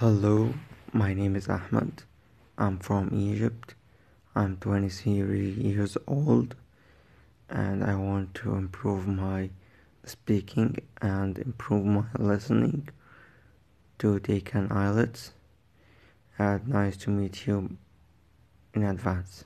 Hello, my name is Ahmed. I'm from Egypt. I'm 23 years old and I want to improve my speaking and improve my listening to take an IELTS. And uh, nice to meet you in advance.